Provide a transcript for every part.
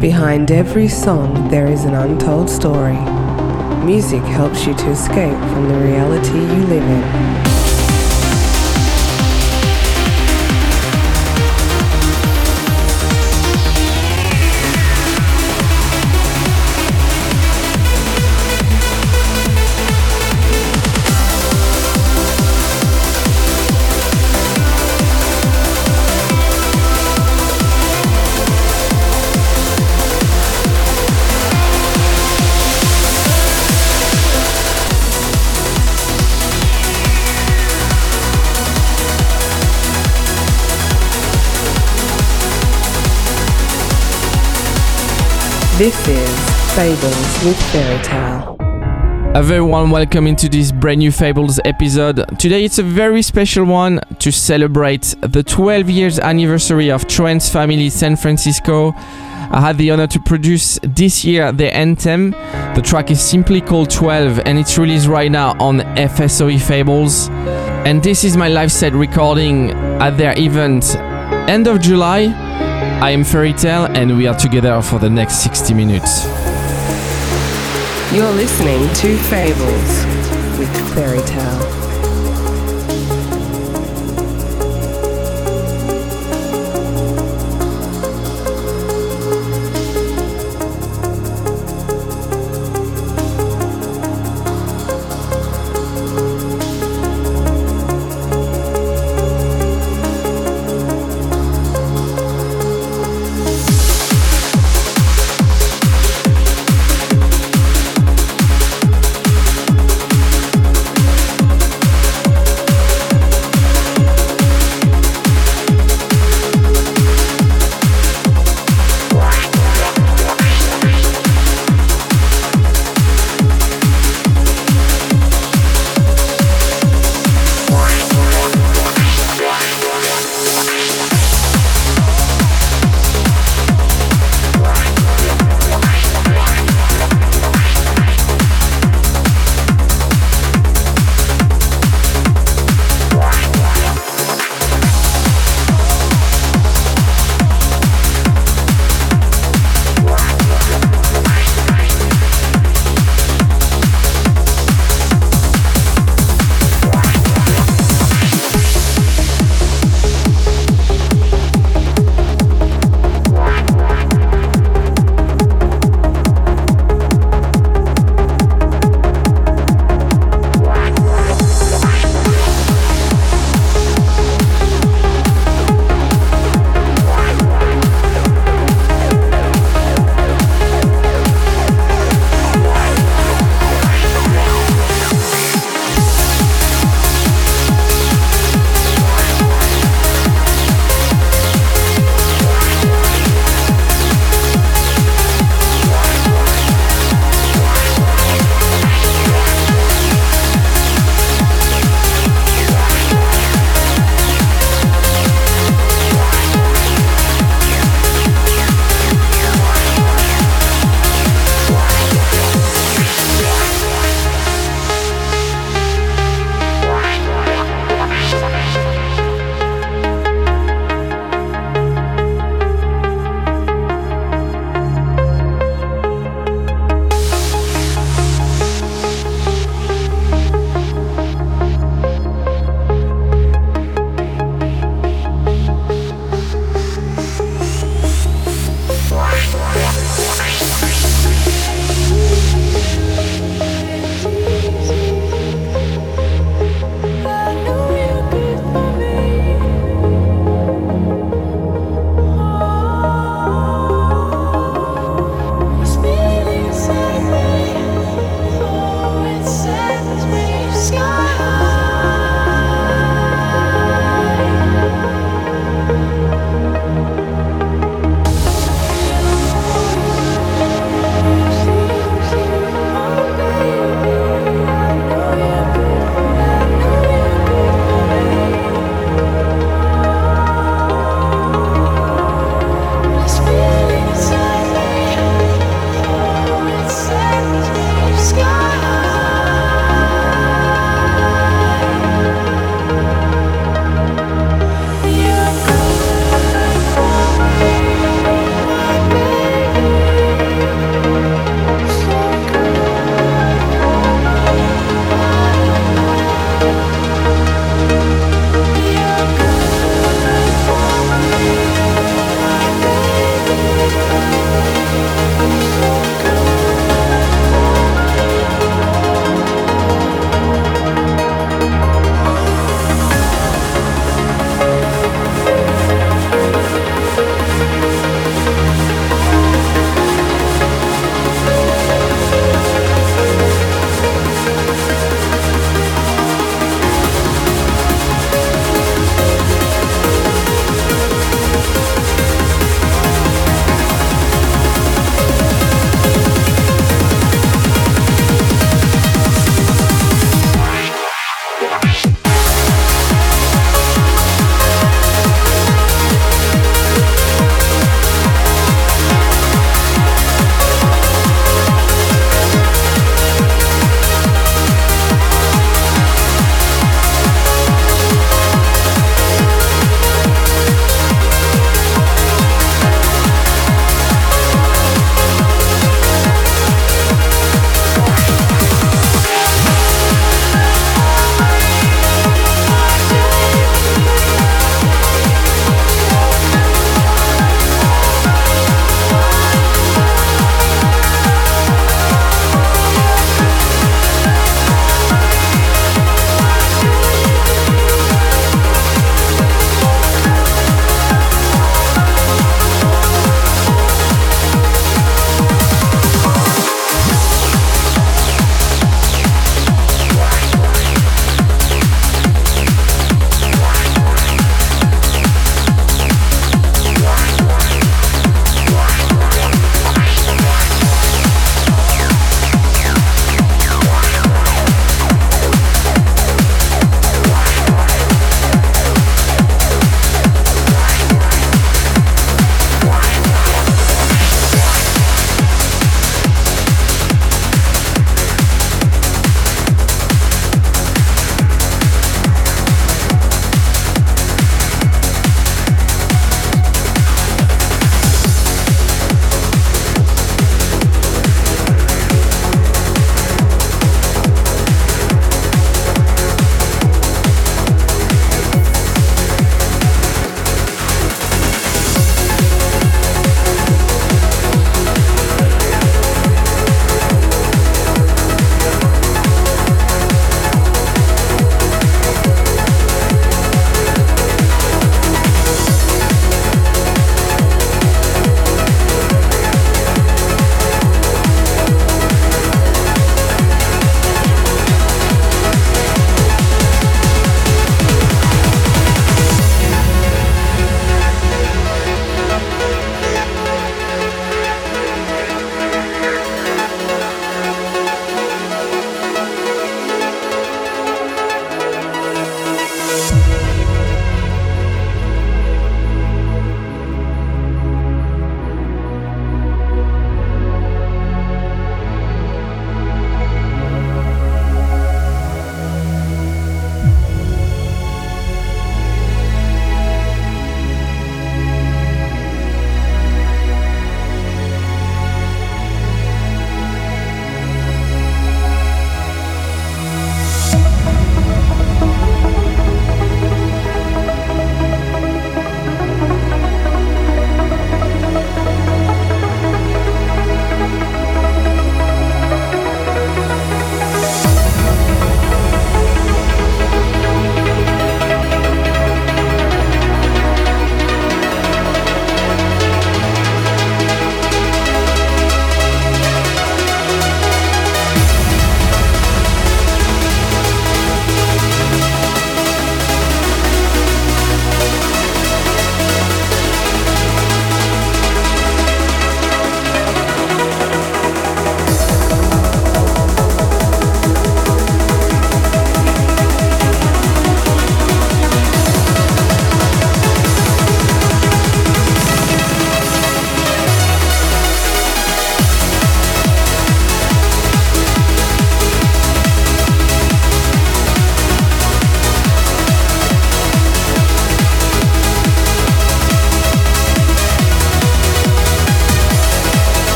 Behind every song, there is an untold story. Music helps you to escape from the reality you live in. This is Fables with Ferry Tayle. Warm welcome into this brand new Fables episode. Today it's a very special one to celebrate the 12 years anniversary of Trance Family San Francisco. I had the honor to produce this year the anthem. The track is simply called 12 and it's released right now on FSOE Fables. And this is my live set recording at their event end of July I am Ferry Tayle, and we are together for the next 60 minutes. You're listening to Fables with Ferry Tayle.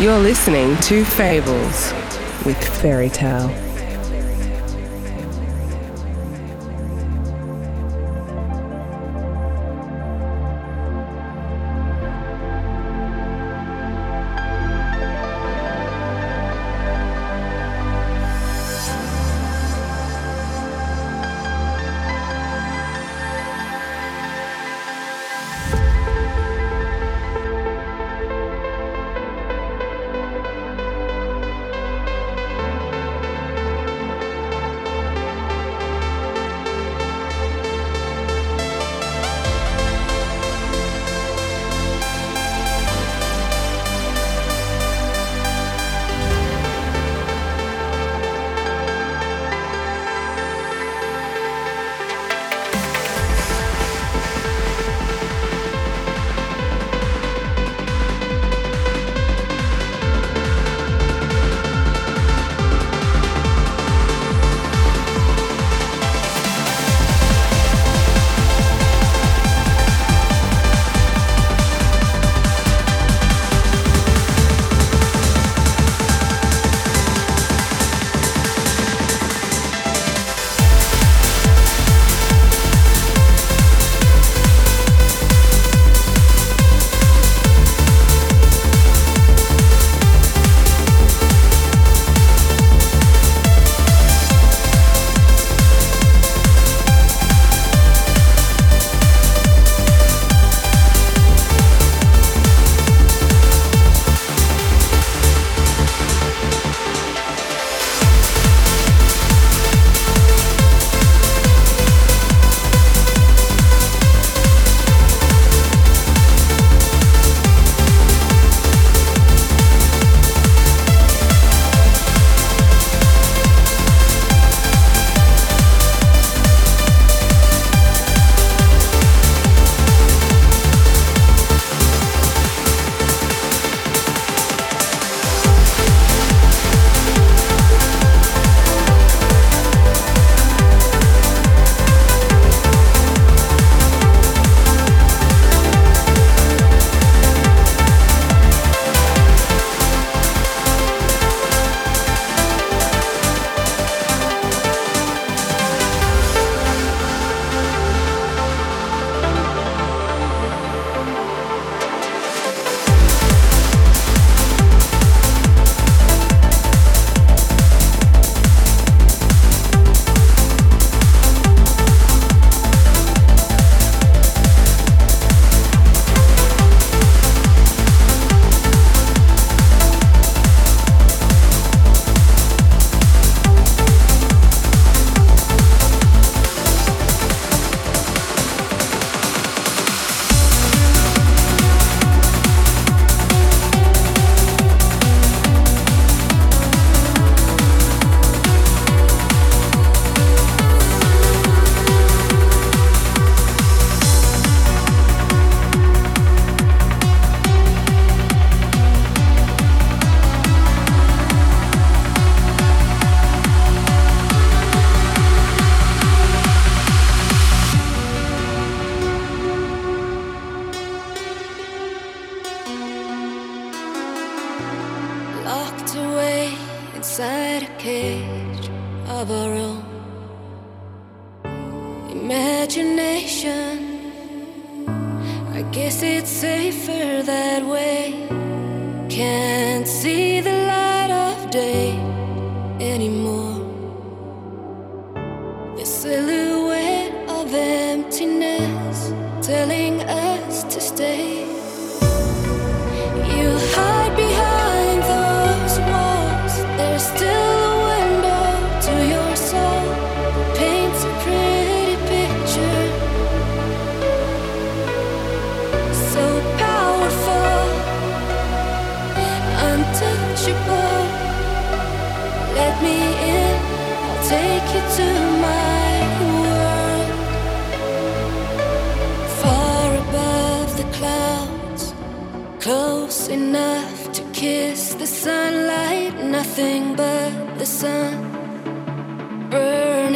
You're listening to Fables with Ferry Tayle.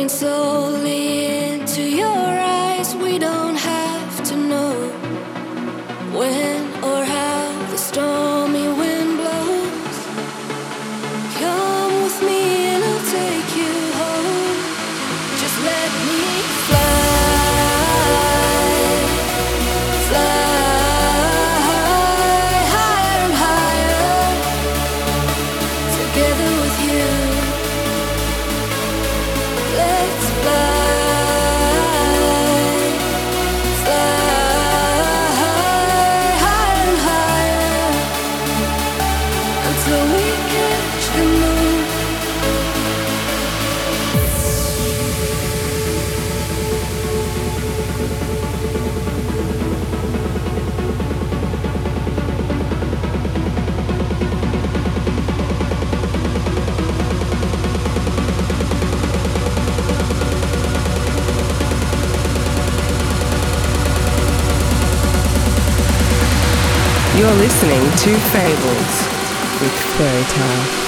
When listening to Fables with Ferry Tayle.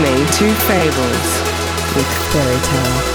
Listening to Fables with Ferry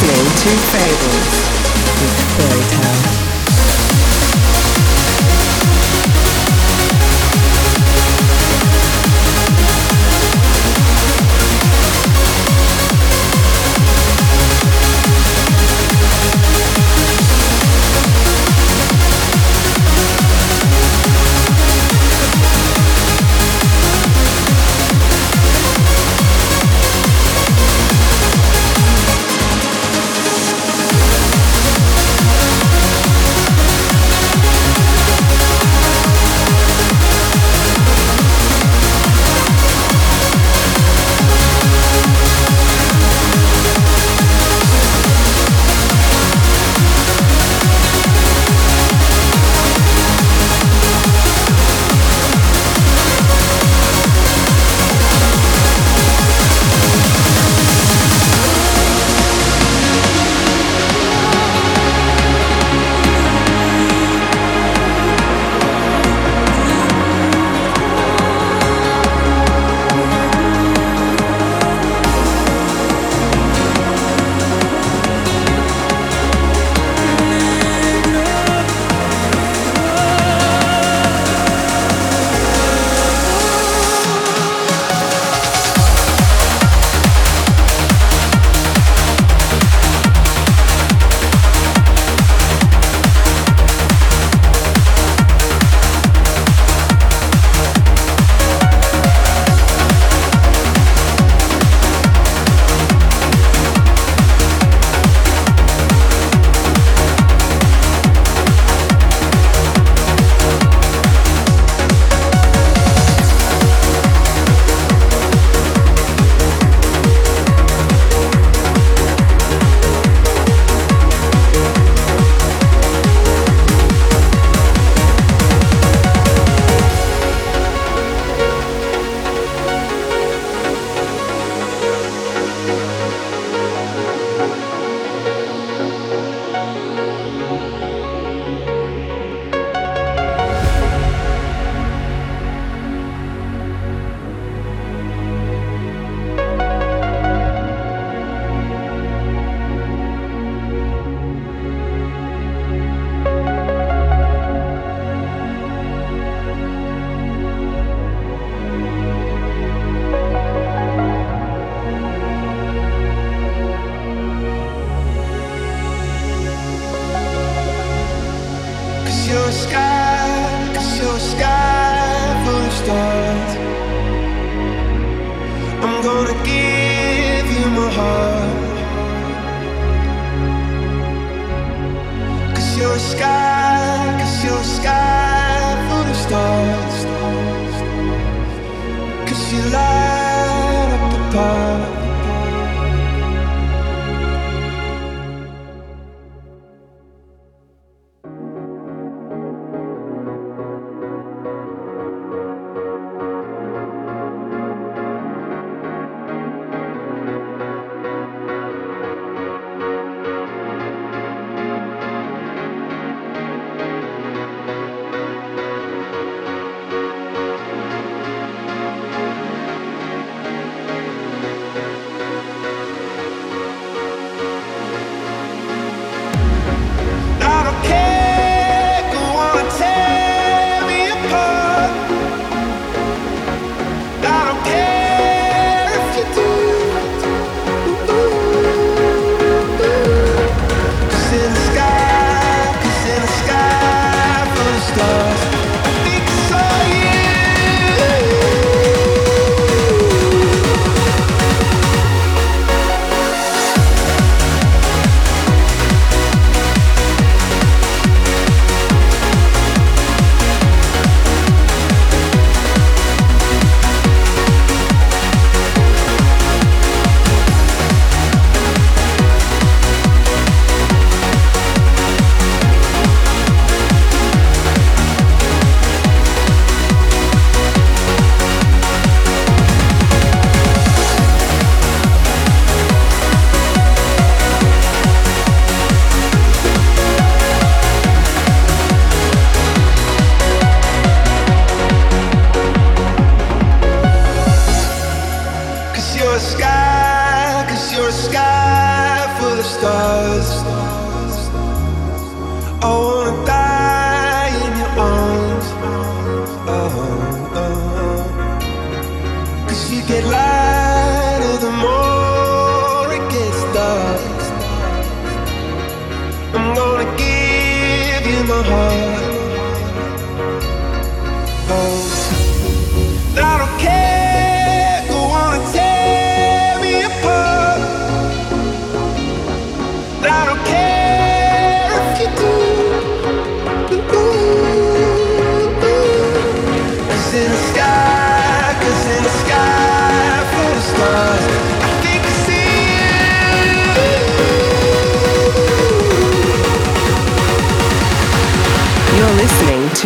listening to Fables with Ferry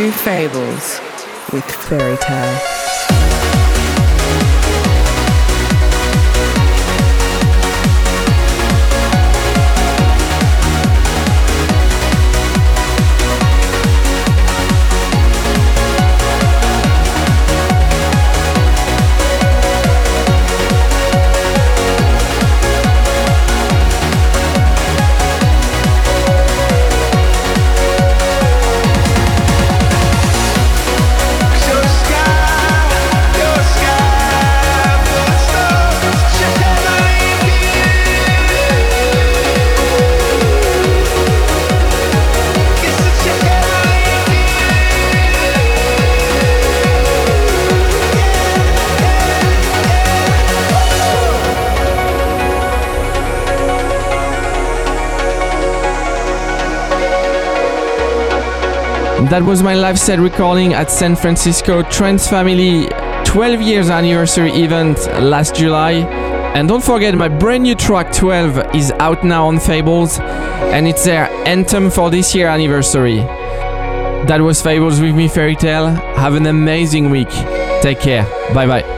to Fables with Ferry Tayle. That was my live set recording at San Francisco Trance Family 12 years anniversary event last July. And don't forget, my brand new track 12 is out now on Fables, and it's their anthem for this year anniversary. That was Fables with me, Ferry Tayle. Have an amazing week. Take care. Bye bye.